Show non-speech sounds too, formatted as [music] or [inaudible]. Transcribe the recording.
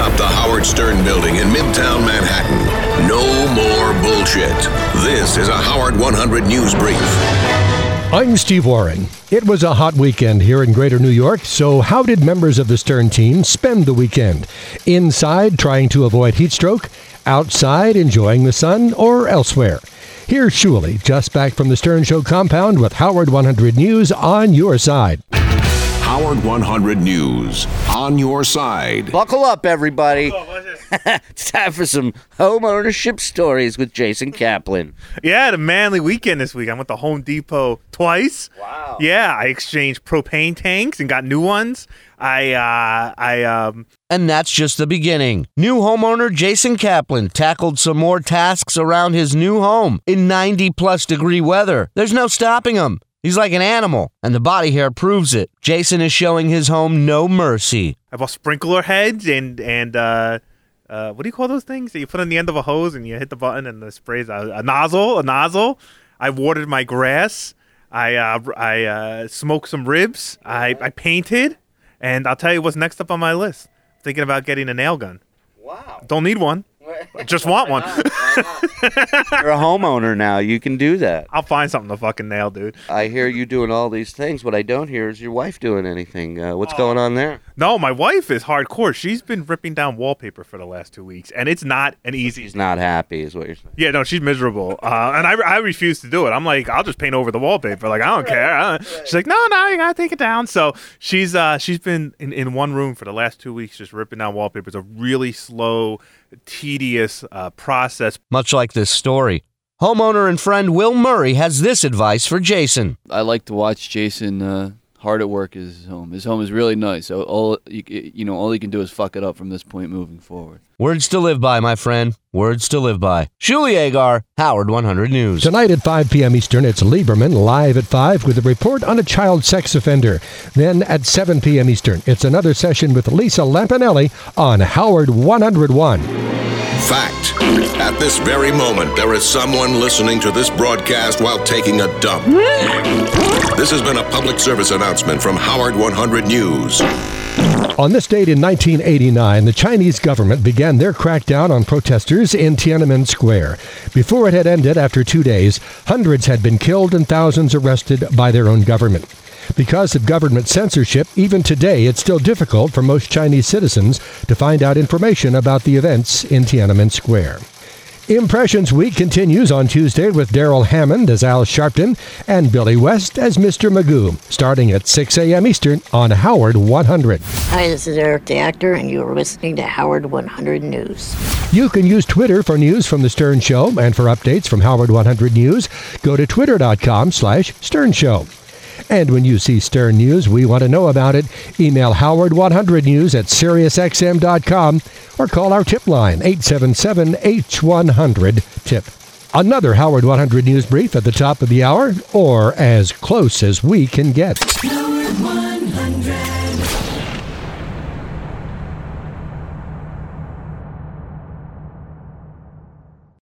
atop the Howard Stern building in Midtown Manhattan. No more bullshit. This is a Howard 100 News Brief. I'm Steve Warren. It was a hot weekend here in Greater New York, so how did members of the Stern team spend the weekend? Inside, trying to avoid heat stroke? Outside, enjoying the sun? Or elsewhere? Here's Shuli, just back from the Stern Show compound with Howard 100 News on your side. Howard 100 News on your side. Buckle up, everybody. [laughs] it's time for some home ownership stories with Jason Kaplan. Yeah, had a manly weekend this week. I went to Home Depot twice. Wow. Yeah, I exchanged propane tanks and got new ones. I uh I um And that's just the beginning. New homeowner Jason Kaplan tackled some more tasks around his new home in 90 plus degree weather. There's no stopping him. He's like an animal, and the body hair proves it. Jason is showing his home no mercy. I bought sprinkler heads and and uh uh what do you call those things that you put on the end of a hose and you hit the button and the sprays a, a nozzle, a nozzle. I watered my grass. I uh I uh smoked some ribs. I I painted and I'll tell you what's next up on my list. Thinking about getting a nail gun. Wow. Don't need one. [laughs] Just want one. You're a homeowner now. You can do that. I'll find something to fucking nail, dude. I hear you doing all these things. What I don't hear is your wife doing anything. Uh, what's going on there? No, my wife is hardcore. She's been ripping down wallpaper for the last two weeks, and it's not an easy. She's not happy, is what you're saying. Yeah, no, she's miserable, uh, and I, I refuse to do it. I'm like, I'll just paint over the wallpaper. Like, I don't care. Uh, She's like, no, no, you gotta take it down. So she's uh, she's been in, in one room for the last two weeks, just ripping down wallpaper. It's a really slow, tedious uh, process. Much like this story. Homeowner and friend Will Murray has this advice for Jason. I like to watch Jason uh, hard at work at his home. His home is really nice. So all you, you know, all he can do is fuck it up from this point moving forward. Words to live by, my friend. Words to live by. Shuli Egar, Howard 100 News. Tonight at 5 p.m. Eastern, it's Lieberman live at 5 with a report on a child sex offender. Then at 7 p.m. Eastern, it's another session with Lisa Lampanelli on Howard 101. Fact. At this very moment, there is someone listening to this broadcast while taking a dump. This has been a public service announcement from Howard 100 News. On this date in 1989, the Chinese government began their crackdown on protesters in Tiananmen Square. Before it had ended after two days, hundreds had been killed and thousands arrested by their own government. Because of government censorship, even today it's still difficult for most Chinese citizens to find out information about the events in Tiananmen Square. Impressions Week continues on Tuesday with Darrell Hammond as Al Sharpton and Billy West as Mr. Magoo, starting at 6 a.m. Eastern on Howard 100. Hi, this is Eric the Actor, and you are listening to Howard 100 News. You can use Twitter for news from The Stern Show and for updates from Howard 100 News. Go to twitter.com slash Stern Show. And when you see Stern News, we want to know about it. Email Howard100News at SiriusXM.com or call our tip line 877-H100-TIP. Another Howard 100 News brief at the top of the hour or as close as we can get. Howard 100.